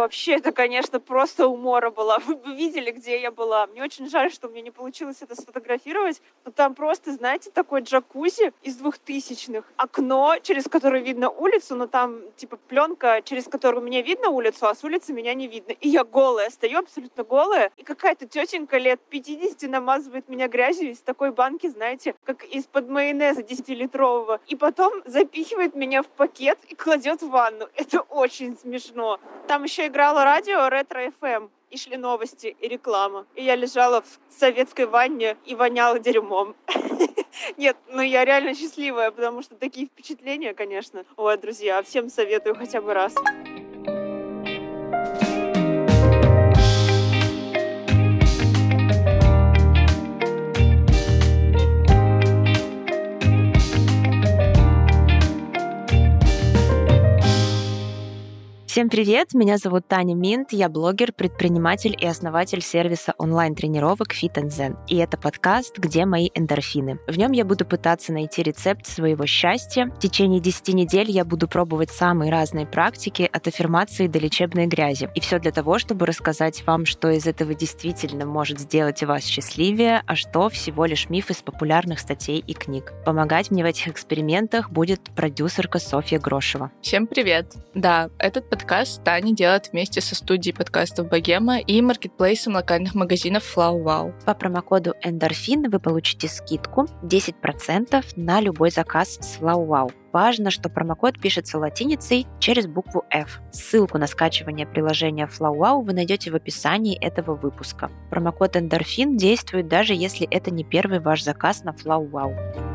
Вообще, это, конечно, просто умора была. Вы бы видели, где я была. Мне очень жаль, что меня не получилось это сфотографировать. Но там просто, знаете, такой джакузи из двухтысячных. Окно, через которое видно улицу, но там типа пленка, через которую мне видно улицу, а с улицы меня не видно. И я голая, стою абсолютно голая. И какая-то тетенька лет 50 намазывает меня грязью из такой банки, знаете, как из-под майонеза 10-литрового. И потом запихивает меня в пакет и кладет в ванну. Это очень смешно. Там еще играло радио Ретро FM и шли новости и реклама. И я лежала в советской ванне и воняла дерьмом. Нет, ну я реально счастливая, потому что такие впечатления, конечно. Ой, друзья, всем советую хотя бы раз. Всем привет, меня зовут Таня Минт, я блогер, предприниматель и основатель сервиса онлайн-тренировок Fit Zen. И это подкаст «Где мои эндорфины?». В нем я буду пытаться найти рецепт своего счастья. В течение 10 недель я буду пробовать самые разные практики от аффирмации до лечебной грязи. И все для того, чтобы рассказать вам, что из этого действительно может сделать вас счастливее, а что всего лишь миф из популярных статей и книг. Помогать мне в этих экспериментах будет продюсерка Софья Грошева. Всем привет! Да, этот подкаст подкаст Таня делает вместе со студией подкастов Богема и маркетплейсом локальных магазинов Flow Wow. По промокоду Эндорфин вы получите скидку 10% на любой заказ с Flow Wow. Важно, что промокод пишется латиницей через букву F. Ссылку на скачивание приложения FlowWow вы найдете в описании этого выпуска. Промокод Эндорфин действует даже если это не первый ваш заказ на FlowWow.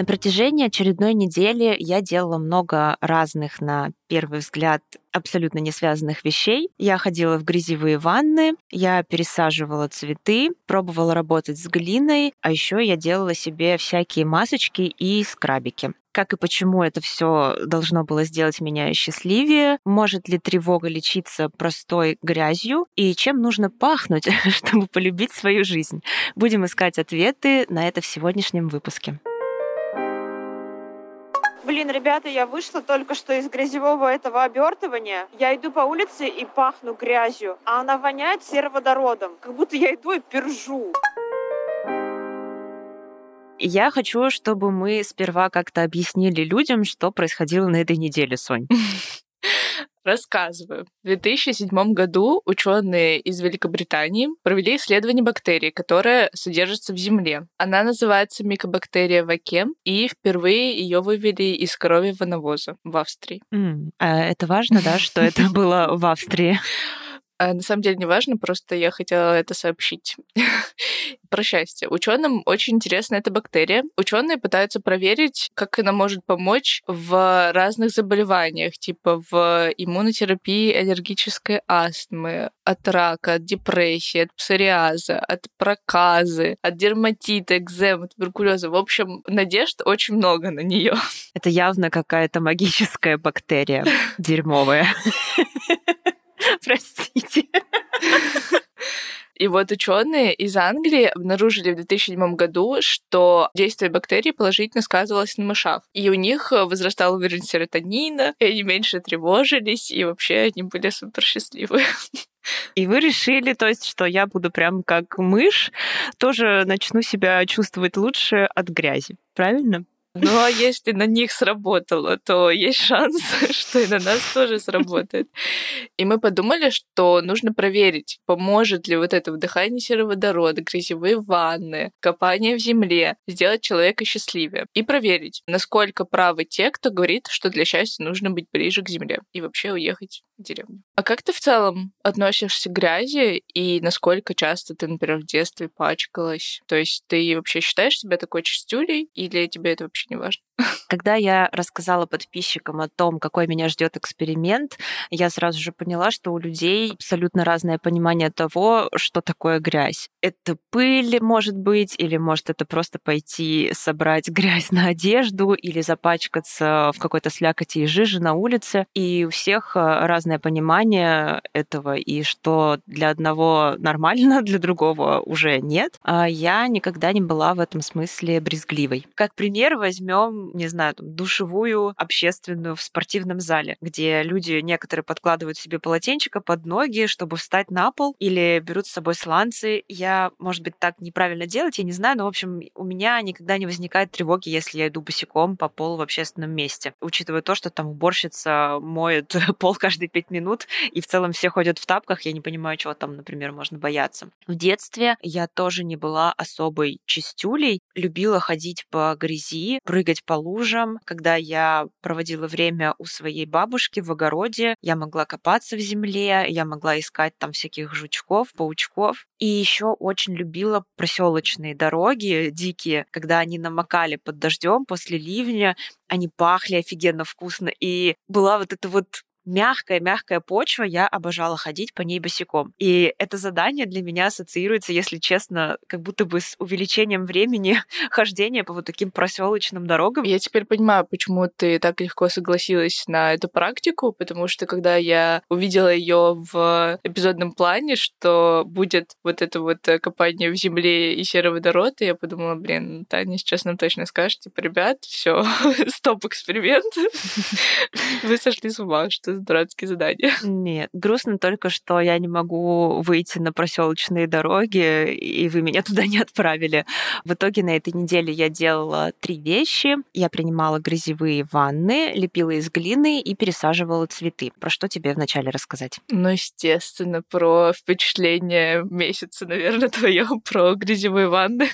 На протяжении очередной недели я делала много разных, на первый взгляд, абсолютно не связанных вещей. Я ходила в грязевые ванны, я пересаживала цветы, пробовала работать с глиной, а еще я делала себе всякие масочки и скрабики как и почему это все должно было сделать меня счастливее, может ли тревога лечиться простой грязью и чем нужно пахнуть, чтобы полюбить свою жизнь. Будем искать ответы на это в сегодняшнем выпуске. Блин, ребята, я вышла только что из грязевого этого обертывания. Я иду по улице и пахну грязью, а она воняет сероводородом, как будто я иду и пержу. Я хочу, чтобы мы сперва как-то объяснили людям, что происходило на этой неделе, Сонь. Рассказываю. В 2007 году ученые из Великобритании провели исследование бактерии, которая содержится в земле. Она называется микобактерия вакем, и впервые ее вывели из коровьего навоза в Австрии. Mm. А это важно, да, что это было в Австрии? А на самом деле не важно, просто я хотела это сообщить. Про счастье. Ученым очень интересна эта бактерия. Ученые пытаются проверить, как она может помочь в разных заболеваниях, типа в иммунотерапии аллергической астмы, от рака, от депрессии, от псориаза, от проказы, от дерматита, экземы, туберкулеза. В общем, надежд очень много на нее. Это явно какая-то магическая бактерия дерьмовая. Простите. И вот ученые из Англии обнаружили в 2007 году, что действие бактерий положительно сказывалось на мышах. И у них возрастал уровень серотонина, и они меньше тревожились, и вообще они были супер счастливы. И вы решили, то есть, что я буду прям как мышь, тоже начну себя чувствовать лучше от грязи, правильно? Ну а если на них сработало, то есть шанс, что и на нас тоже сработает. И мы подумали, что нужно проверить, поможет ли вот это вдыхание сероводорода, грязевые ванны, копание в земле сделать человека счастливее. И проверить, насколько правы те, кто говорит, что для счастья нужно быть ближе к земле и вообще уехать деревню. А как ты в целом относишься к грязи и насколько часто ты, например, в детстве пачкалась? То есть ты вообще считаешь себя такой чистюлей или тебе это вообще не важно. Когда я рассказала подписчикам о том, какой меня ждет эксперимент, я сразу же поняла, что у людей абсолютно разное понимание того, что такое грязь. Это пыль, может быть, или может это просто пойти собрать грязь на одежду или запачкаться в какой-то слякоти и жиже на улице. И у всех э, разное понимание этого, и что для одного нормально, для другого уже нет. А я никогда не была в этом смысле брезгливой. Как пример возьмем, не знаю, там, душевую общественную в спортивном зале, где люди некоторые подкладывают себе полотенчика под ноги, чтобы встать на пол, или берут с собой сланцы. Я, может быть, так неправильно делать, я не знаю, но, в общем, у меня никогда не возникает тревоги, если я иду босиком по полу в общественном месте, учитывая то, что там уборщица моет пол каждые пять минут, и в целом все ходят в тапках, я не понимаю, чего там, например, можно бояться. В детстве я тоже не была особой чистюлей, любила ходить по грязи, прыгать по лужам. Когда я проводила время у своей бабушки в огороде, я могла копаться в земле, я могла искать там всяких жучков, паучков. И еще очень любила проселочные дороги дикие, когда они намокали под дождем после ливня, они пахли офигенно вкусно. И была вот эта вот мягкая-мягкая почва, я обожала ходить по ней босиком. И это задание для меня ассоциируется, если честно, как будто бы с увеличением времени хождения по вот таким проселочным дорогам. Я теперь понимаю, почему ты так легко согласилась на эту практику, потому что когда я увидела ее в эпизодном плане, что будет вот это вот копание в земле и сероводород, я подумала, блин, Таня сейчас нам точно скажет, типа, ребят, все, стоп эксперимент, вы сошли с ума, что за дурацкие задания. Нет, грустно только, что я не могу выйти на проселочные дороги, и вы меня туда не отправили. В итоге на этой неделе я делала три вещи. Я принимала грязевые ванны, лепила из глины и пересаживала цветы. Про что тебе вначале рассказать? Ну, естественно, про впечатление месяца, наверное, твое, про грязевые ванны.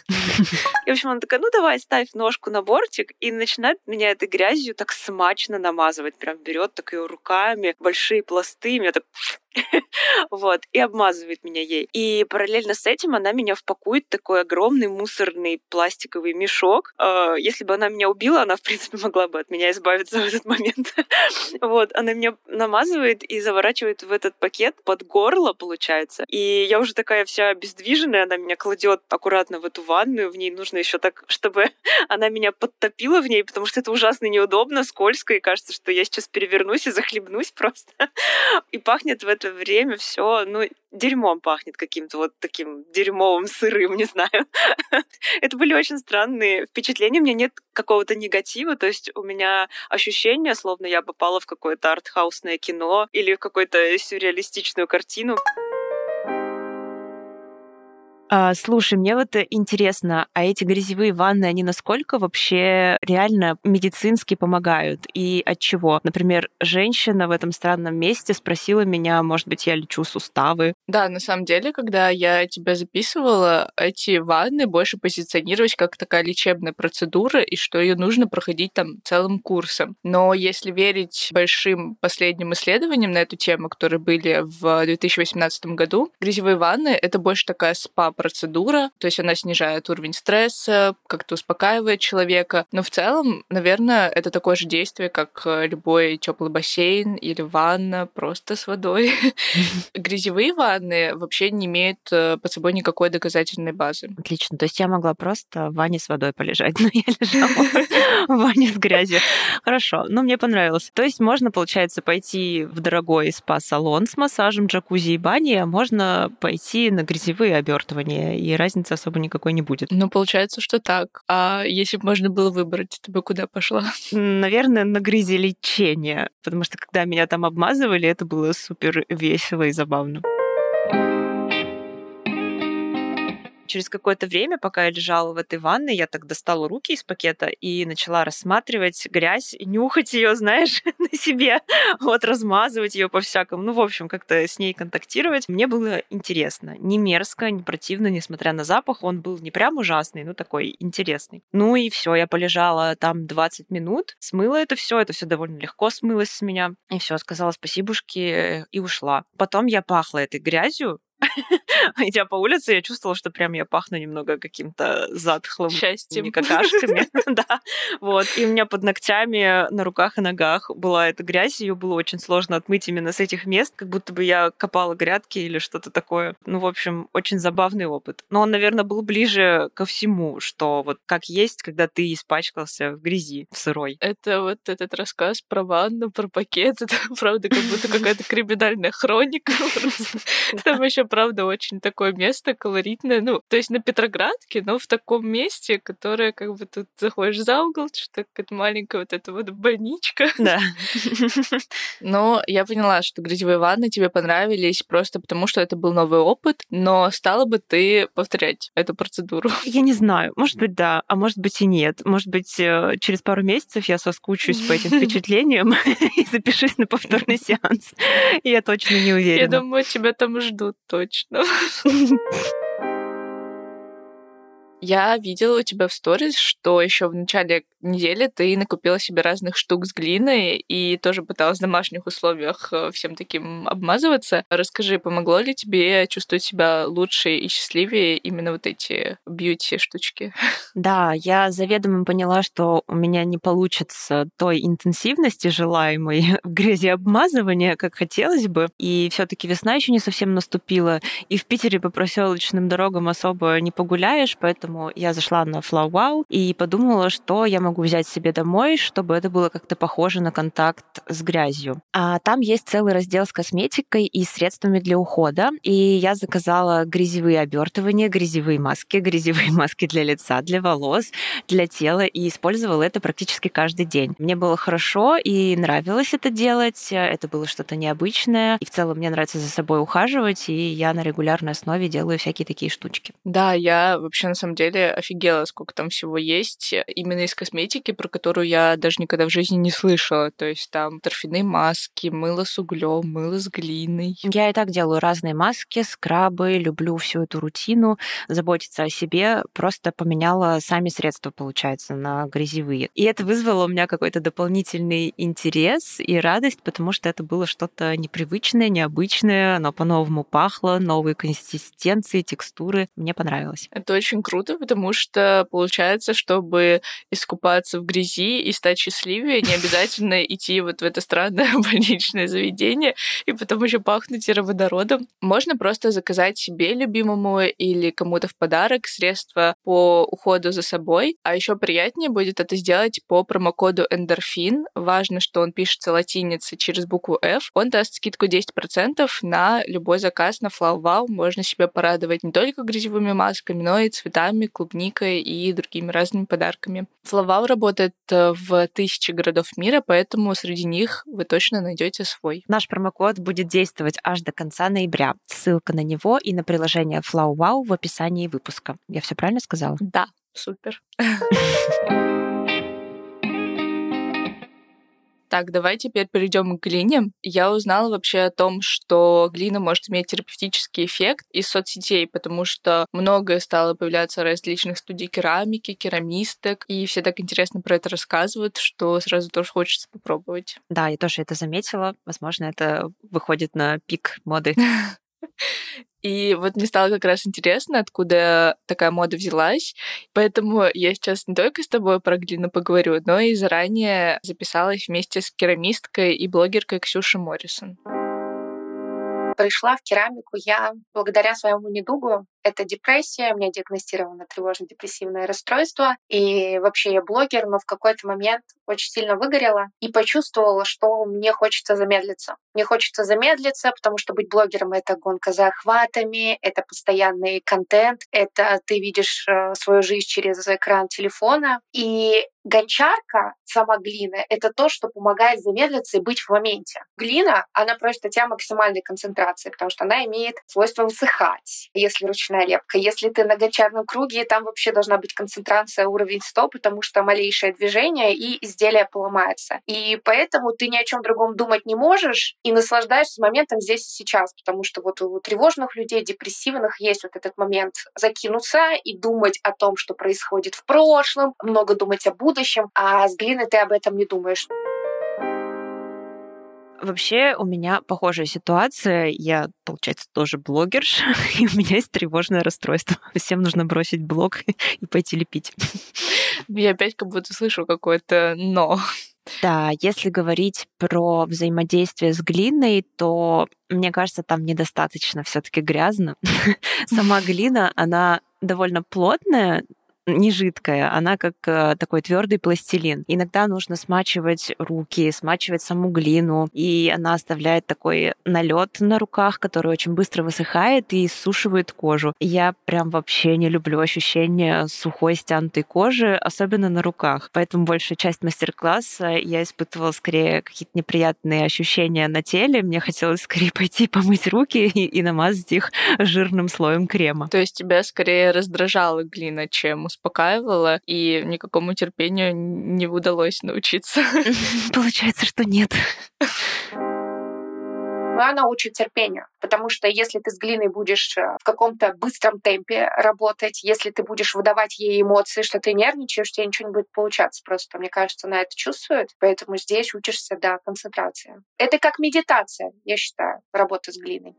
И, в общем, она такая, ну давай, ставь ножку на бортик, и начинает меня этой грязью так смачно намазывать. Прям берет так ее руками, большие пласты, меня так вот, и обмазывает меня ей. И параллельно с этим она меня впакует такой огромный мусорный пластиковый мешок. А, если бы она меня убила, она, в принципе, могла бы от меня избавиться в этот момент. вот, она меня намазывает и заворачивает в этот пакет под горло, получается. И я уже такая вся обездвиженная, она меня кладет аккуратно в эту ванную, в ней нужно еще так, чтобы она меня подтопила в ней, потому что это ужасно неудобно, скользко, и кажется, что я сейчас перевернусь и захлебнусь просто. и пахнет в это время все, ну, дерьмом пахнет каким-то вот таким дерьмовым сырым, не знаю. Это были очень странные впечатления. У меня нет какого-то негатива, то есть у меня ощущение, словно я попала в какое-то артхаусное кино или в какую-то сюрреалистичную картину. А, слушай, мне вот интересно, а эти грязевые ванны, они насколько вообще реально медицински помогают? И от чего? Например, женщина в этом странном месте спросила меня, может быть, я лечу суставы. Да, на самом деле, когда я тебя записывала, эти ванны больше позиционировались как такая лечебная процедура, и что ее нужно проходить там целым курсом. Но если верить большим последним исследованиям на эту тему, которые были в 2018 году, грязевые ванны — это больше такая спа процедура, то есть она снижает уровень стресса, как-то успокаивает человека. Но в целом, наверное, это такое же действие, как э, любой теплый бассейн или ванна просто с водой. Грязевые ванны вообще не имеют э, под собой никакой доказательной базы. Отлично. То есть я могла просто в ванне с водой полежать, но я лежала в ванне с грязью. Хорошо. Ну, мне понравилось. То есть можно, получается, пойти в дорогой спа-салон с массажем, джакузи и баней, а можно пойти на грязевые обертывания оборудование, и разницы особо никакой не будет. Ну, получается, что так. А если бы можно было выбрать, ты бы куда пошла? Наверное, на грязелечение, потому что когда меня там обмазывали, это было супер весело и забавно. Через какое-то время, пока я лежала в этой ванной, я так достала руки из пакета и начала рассматривать грязь, нюхать ее, знаешь, на себе, вот размазывать ее по всякому. Ну, в общем, как-то с ней контактировать. Мне было интересно. Не мерзко, не противно, несмотря на запах. Он был не прям ужасный, но такой интересный. Ну и все, я полежала там 20 минут, смыла это все, это все довольно легко смылось с меня. И все, сказала спасибушки и ушла. Потом я пахла этой грязью, идя по улице, я чувствовала, что прям я пахну немного каким-то затхлым счастьем, какашками. да, вот. И у меня под ногтями, на руках и ногах была эта грязь, ее было очень сложно отмыть именно с этих мест, как будто бы я копала грядки или что-то такое. Ну, в общем, очень забавный опыт. Но он, наверное, был ближе ко всему, что вот как есть, когда ты испачкался в грязи, в сырой. Это вот этот рассказ про ванну, про пакет, это правда как будто какая-то криминальная хроника. Там еще правда, очень такое место колоритное. Ну, то есть на Петроградке, но в таком месте, которое как бы тут заходишь за угол, что какая-то маленькая вот эта вот больничка. Да. Но я поняла, что грязевые ванны тебе понравились просто потому, что это был новый опыт, но стала бы ты повторять эту процедуру? Я не знаю. Может быть, да, а может быть и нет. Может быть, э, через пару месяцев я соскучусь по этим впечатлениям и запишусь на повторный сеанс. Я точно не уверена. Я думаю, тебя там ждут точно. Я видела у тебя в сторис, что еще в начале недели ты накупила себе разных штук с глиной и тоже пыталась в домашних условиях э, всем таким обмазываться. Расскажи, помогло ли тебе чувствовать себя лучше и счастливее именно вот эти бьюти-штучки? Да, я заведомо поняла, что у меня не получится той интенсивности желаемой в грязи обмазывания, как хотелось бы. И все таки весна еще не совсем наступила. И в Питере по проселочным дорогам особо не погуляешь, поэтому я зашла на FlowWow и подумала, что я могу взять себе домой, чтобы это было как-то похоже на контакт с грязью. А там есть целый раздел с косметикой и средствами для ухода. И я заказала грязевые обертывания, грязевые маски, грязевые маски для лица, для волос, для тела и использовала это практически каждый день. Мне было хорошо и нравилось это делать. Это было что-то необычное. И в целом мне нравится за собой ухаживать, и я на регулярной основе делаю всякие такие штучки. Да, я вообще на самом деле офигела, сколько там всего есть именно из косметики косметики, про которую я даже никогда в жизни не слышала. То есть там торфяные маски, мыло с углем, мыло с глиной. Я и так делаю разные маски, скрабы, люблю всю эту рутину, заботиться о себе. Просто поменяла сами средства, получается, на грязевые. И это вызвало у меня какой-то дополнительный интерес и радость, потому что это было что-то непривычное, необычное, оно по-новому пахло, новые консистенции, текстуры. Мне понравилось. Это очень круто, потому что получается, чтобы искупать купаться в грязи и стать счастливее, не обязательно идти вот в это странное больничное заведение и потом еще пахнуть сероводородом. Можно просто заказать себе любимому или кому-то в подарок средства по уходу за собой, а еще приятнее будет это сделать по промокоду эндорфин. Важно, что он пишется латиницей через букву F. Он даст скидку 10% на любой заказ на FlowWow. Можно себя порадовать не только грязевыми масками, но и цветами, клубникой и другими разными подарками. FlowWow Вау работает э, в тысячи городов мира, поэтому среди них вы точно найдете свой. Наш промокод будет действовать аж до конца ноября. Ссылка на него и на приложение FlowWow в описании выпуска. Я все правильно сказала? Да, супер. Так, давай теперь перейдем к глине. Я узнала вообще о том, что глина может иметь терапевтический эффект из соцсетей, потому что многое стало появляться различных студий керамики, керамисток, и все так интересно про это рассказывают, что сразу тоже хочется попробовать. Да, я тоже это заметила. Возможно, это выходит на пик моды. И вот мне стало как раз интересно, откуда такая мода взялась. Поэтому я сейчас не только с тобой про глину поговорю, но и заранее записалась вместе с керамисткой и блогеркой Ксюшей Моррисон. Пришла в керамику я благодаря своему недугу. Это депрессия, у меня диагностировано тревожно-депрессивное расстройство. И вообще я блогер, но в какой-то момент очень сильно выгорела и почувствовала, что мне хочется замедлиться. Мне хочется замедлиться, потому что быть блогером — это гонка за охватами, это постоянный контент, это ты видишь э, свою жизнь через экран телефона. И гончарка, сама глина, это то, что помогает замедлиться и быть в моменте. Глина, она просит от тебя максимальной концентрации, потому что она имеет свойство высыхать, если ручная лепка. Если ты на гончарном круге, там вообще должна быть концентрация уровень 100, потому что малейшее движение и изделие поломается. И поэтому ты ни о чем другом думать не можешь и наслаждаешься моментом здесь и сейчас, потому что вот у тревожных людей, депрессивных есть вот этот момент закинуться и думать о том, что происходит в прошлом, много думать о будущем, а с глиной ты об этом не думаешь. Вообще у меня похожая ситуация. Я, получается, тоже блогер, и у меня есть тревожное расстройство. Всем нужно бросить блог и пойти лепить. Я опять как будто слышу какое-то «но». Да, если говорить про взаимодействие с глиной, то мне кажется, там недостаточно все-таки грязно. Сама глина, она довольно плотная, не жидкая, она как э, такой твердый пластилин. Иногда нужно смачивать руки, смачивать саму глину, и она оставляет такой налет на руках, который очень быстро высыхает и иссушивает кожу. Я прям вообще не люблю ощущение сухой стянутой кожи, особенно на руках. Поэтому большая часть мастер-класса я испытывала скорее какие-то неприятные ощущения на теле. Мне хотелось скорее пойти помыть руки и, и намазать их жирным слоем крема. То есть тебя скорее раздражала глина, чем успокаивала, и никакому терпению не удалось научиться. Получается, что нет но она учит терпению. Потому что если ты с глиной будешь э, в каком-то быстром темпе работать, если ты будешь выдавать ей эмоции, что ты нервничаешь, у тебя ничего не будет получаться просто. Мне кажется, она это чувствует, поэтому здесь учишься, да, концентрация. Это как медитация, я считаю, работа с глиной.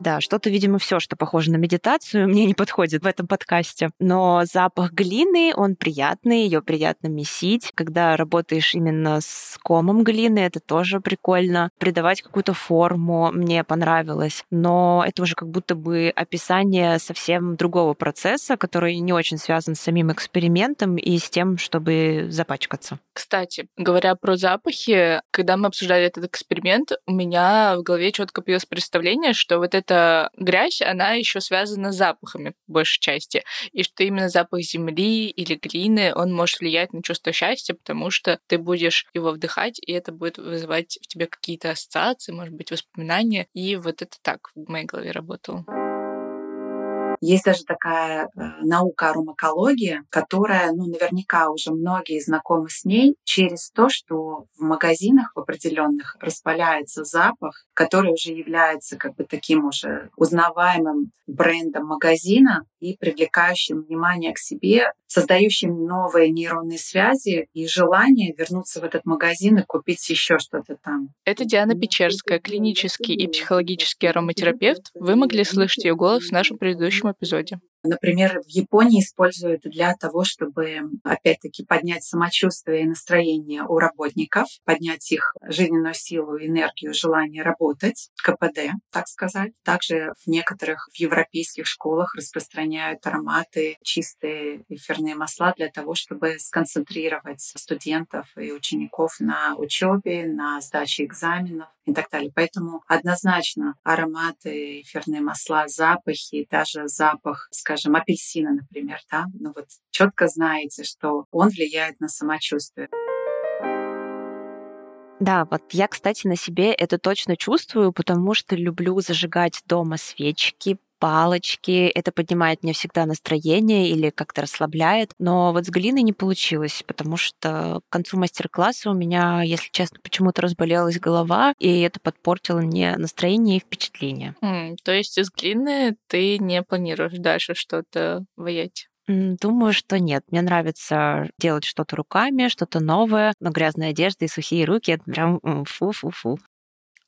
Да, что-то, видимо, все, что похоже на медитацию, мне не подходит в этом подкасте. Но запах глины, он приятный, ее приятно месить. Когда работаешь именно с комом глины, это тоже прикольно. Придавать какую-то форму мне понравилось. Но это уже как будто бы описание совсем другого процесса, который не очень связан с самим экспериментом и с тем, чтобы запачкаться. Кстати, говоря про запахи, когда мы обсуждали этот эксперимент, у меня в голове четко появилось представление, что вот эта грязь, она еще связана с запахами в большей части, и что именно запах земли или глины, он может влиять на чувство счастья, потому что ты будешь его вдыхать, и это будет вызывать в тебе какие-то ассоциации, может быть, воспоминания, и вот это так в моей голове работало. Есть даже такая э, наука аромакология, которая, ну, наверняка уже многие знакомы с ней через то, что в магазинах в определенных распаляется запах, который уже является как бы таким уже узнаваемым брендом магазина и привлекающим внимание к себе, создающим новые нейронные связи и желание вернуться в этот магазин и купить еще что-то там. Это Диана Печерская, клинический и психологический ароматерапевт. Вы могли слышать ее голос в нашем предыдущем эпизоде. Например, в Японии используют для того, чтобы, опять-таки, поднять самочувствие и настроение у работников, поднять их жизненную силу, энергию, желание работать, КПД, так сказать. Также в некоторых в европейских школах распространяют ароматы, чистые эфирные масла для того, чтобы сконцентрировать студентов и учеников на учебе, на сдаче экзаменов и так далее. Поэтому однозначно ароматы, эфирные масла, запахи, даже запах, скажем, апельсина, например, да, ну вот четко знаете, что он влияет на самочувствие. Да, вот я, кстати, на себе это точно чувствую, потому что люблю зажигать дома свечки, палочки. Это поднимает мне всегда настроение или как-то расслабляет. Но вот с глиной не получилось, потому что к концу мастер-класса у меня, если честно, почему-то разболелась голова, и это подпортило мне настроение и впечатление. Mm, то есть из глины ты не планируешь дальше что-то воять? Думаю, что нет. Мне нравится делать что-то руками, что-то новое, но грязная одежда и сухие руки — это прям фу-фу-фу.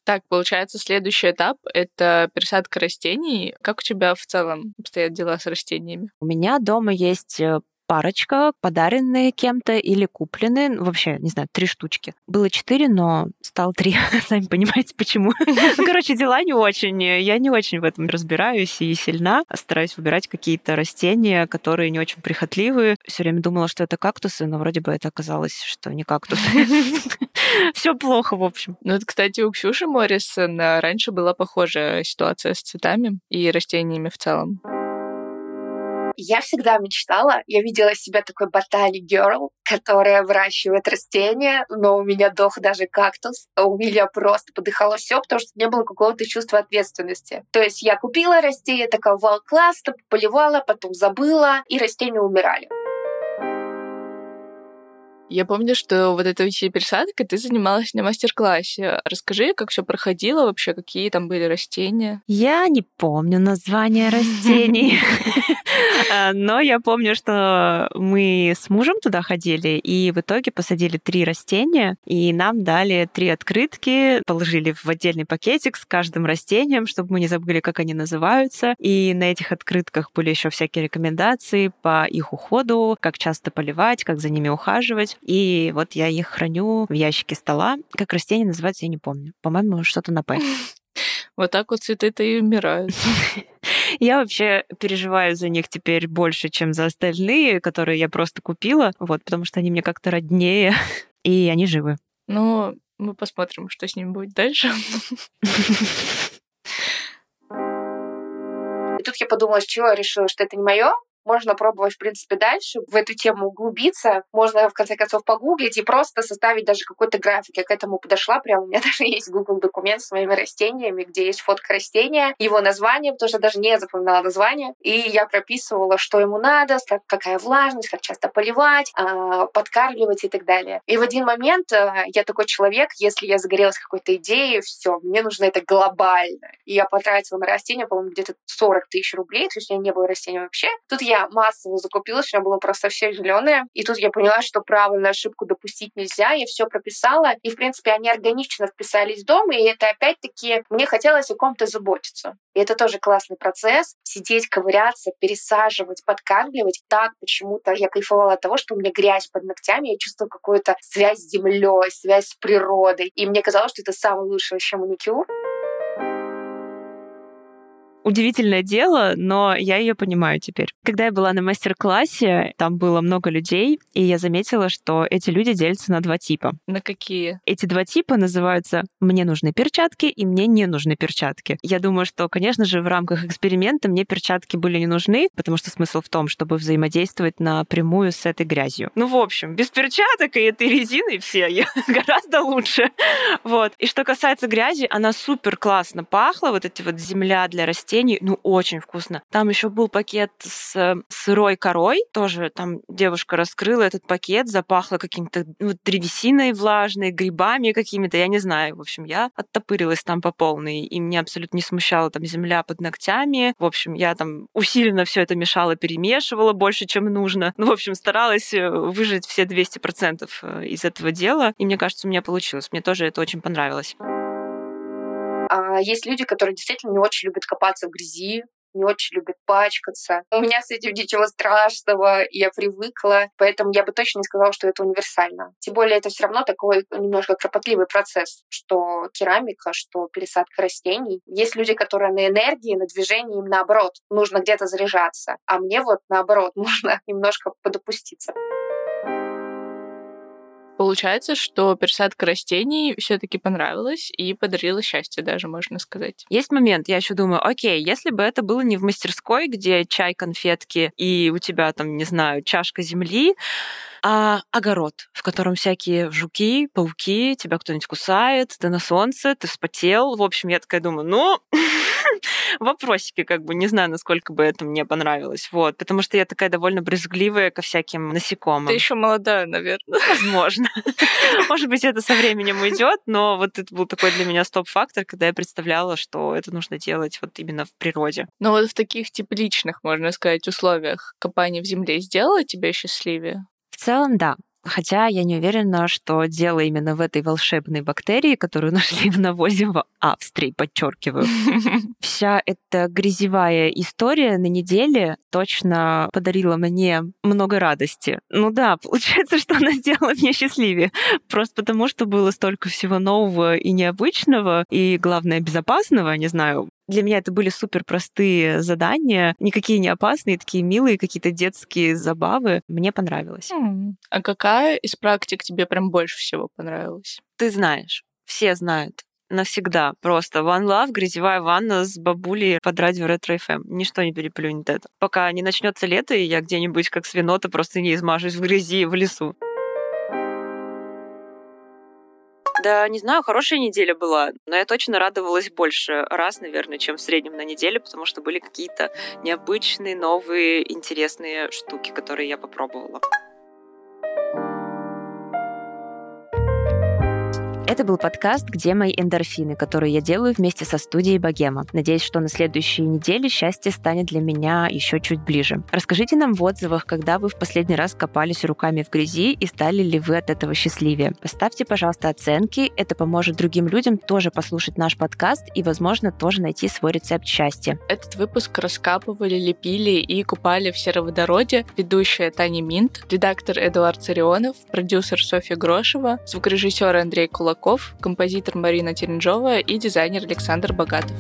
Так, получается, следующий этап — это пересадка растений. Как у тебя в целом обстоят дела с растениями? У меня дома есть э, парочка, подаренные кем-то или купленные. Ну, вообще, не знаю, три штучки. Было четыре, но стало три. Сами понимаете, почему. Ну, короче, дела не очень. Я не очень в этом разбираюсь и сильна. Стараюсь выбирать какие-то растения, которые не очень прихотливые. Все время думала, что это кактусы, но вроде бы это оказалось, что не кактусы. Все плохо, в общем. Ну, это, кстати, у Ксюши Моррисон раньше была похожая ситуация с цветами и растениями в целом. Я всегда мечтала, я видела себя такой ботаник girl, которая выращивает растения, но у меня дох даже кактус, а у меня просто подыхало все, потому что не было какого-то чувства ответственности. То есть я купила растения, такая, вау, классно, поливала, потом забыла, и растения умирали. Я помню, что вот этой всей пересадкой ты занималась на мастер-классе. Расскажи, как все проходило вообще, какие там были растения? Я не помню название растений, а, но я помню, что мы с мужем туда ходили и в итоге посадили три растения, и нам дали три открытки, положили в отдельный пакетик с каждым растением, чтобы мы не забыли, как они называются. И на этих открытках были еще всякие рекомендации по их уходу, как часто поливать, как за ними ухаживать. И вот я их храню в ящике стола. Как растение называется, я не помню. По-моему, что-то на «П». Вот так вот цветы-то и умирают. Я вообще переживаю за них теперь больше, чем за остальные, которые я просто купила, вот, потому что они мне как-то роднее, и они живы. Ну, мы посмотрим, что с ними будет дальше. И тут я подумала, с чего я решила, что это не мое, можно пробовать, в принципе, дальше в эту тему углубиться. Можно, в конце концов, погуглить и просто составить даже какой-то график. Я к этому подошла. Прямо у меня даже есть Google документ с моими растениями, где есть фотка растения, его название, потому что даже не запоминала название. И я прописывала, что ему надо, какая влажность, как часто поливать, а, подкармливать и так далее. И в один момент а, я такой человек, если я загорелась какой-то идеей, все, мне нужно это глобально. И я потратила на растения, по-моему, где-то 40 тысяч рублей, то есть у меня не было растений вообще. Тут массово закупилась, у меня было просто все зеленое. И тут я поняла, что правильную ошибку допустить нельзя. Я все прописала. И, в принципе, они органично вписались в дом. И это опять-таки мне хотелось о ком-то заботиться. И это тоже классный процесс. Сидеть, ковыряться, пересаживать, подкармливать. Так почему-то я кайфовала от того, что у меня грязь под ногтями. Я чувствовала какую-то связь с землей, связь с природой. И мне казалось, что это самый лучший вообще маникюр удивительное дело, но я ее понимаю теперь. Когда я была на мастер-классе, там было много людей, и я заметила, что эти люди делятся на два типа. На какие? Эти два типа называются «мне нужны перчатки» и «мне не нужны перчатки». Я думаю, что, конечно же, в рамках эксперимента мне перчатки были не нужны, потому что смысл в том, чтобы взаимодействовать напрямую с этой грязью. Ну, в общем, без перчаток и этой резины все гораздо лучше. Вот. И что касается грязи, она супер классно пахла, вот эти вот земля для растений, растений, ну, очень вкусно. Там еще был пакет с э, сырой корой, тоже там девушка раскрыла этот пакет, запахло каким-то ну, древесиной влажной, грибами какими-то, я не знаю. В общем, я оттопырилась там по полной, и меня абсолютно не смущала там земля под ногтями. В общем, я там усиленно все это мешала, перемешивала больше, чем нужно. Ну, в общем, старалась э, выжить все 200% э, из этого дела, и мне кажется, у меня получилось. Мне тоже это очень понравилось. А есть люди, которые действительно не очень любят копаться в грязи, не очень любят пачкаться. У меня с этим ничего страшного, я привыкла, поэтому я бы точно не сказала, что это универсально. Тем более это все равно такой немножко кропотливый процесс, что керамика, что пересадка растений. Есть люди, которые на энергии, на движении, им наоборот, нужно где-то заряжаться, а мне вот наоборот, нужно немножко подопуститься. Получается, что пересадка растений все-таки понравилась и подарила счастье даже, можно сказать. Есть момент, я еще думаю, окей, если бы это было не в мастерской, где чай, конфетки и у тебя там, не знаю, чашка земли, а огород, в котором всякие жуки, пауки, тебя кто-нибудь кусает, ты на солнце, ты вспотел. В общем, я такая думаю, ну, вопросики, как бы, не знаю, насколько бы это мне понравилось. Вот, потому что я такая довольно брезгливая ко всяким насекомым. Ты еще молодая, наверное. Возможно. Может быть, это со временем уйдет, но вот это был такой для меня стоп-фактор, когда я представляла, что это нужно делать вот именно в природе. Но вот в таких тепличных, можно сказать, условиях копание в земле сделало тебя счастливее? В целом, да. Хотя я не уверена, что дело именно в этой волшебной бактерии, которую нашли в навозе в Австрии, подчеркиваю. Вся эта грязевая история на неделе точно подарила мне много радости. Ну да, получается, что она сделала меня счастливее. Просто потому, что было столько всего нового и необычного, и, главное, безопасного. Не знаю, для меня это были супер простые задания, никакие не опасные, такие милые какие-то детские забавы. Мне понравилось. Mm. А какая из практик тебе прям больше всего понравилась? Ты знаешь, все знают навсегда. Просто One Love, грязевая ванна с бабулей под радио Ретро FM. Ничто не переплюнет это. Пока не начнется лето, и я где-нибудь как свинота просто не измажусь в грязи в лесу. Да, не знаю, хорошая неделя была, но я точно радовалась больше раз, наверное, чем в среднем на неделе, потому что были какие-то необычные, новые, интересные штуки, которые я попробовала. Это был подкаст «Где мои эндорфины», который я делаю вместе со студией Богема. Надеюсь, что на следующей неделе счастье станет для меня еще чуть ближе. Расскажите нам в отзывах, когда вы в последний раз копались руками в грязи и стали ли вы от этого счастливее. Поставьте, пожалуйста, оценки. Это поможет другим людям тоже послушать наш подкаст и, возможно, тоже найти свой рецепт счастья. Этот выпуск раскапывали, лепили и купали в сероводороде ведущая Таня Минт, редактор Эдуард Царионов, продюсер Софья Грошева, звукорежиссер Андрей Кулаков, Кулаков, композитор Марина Теренжова и дизайнер Александр Богатов.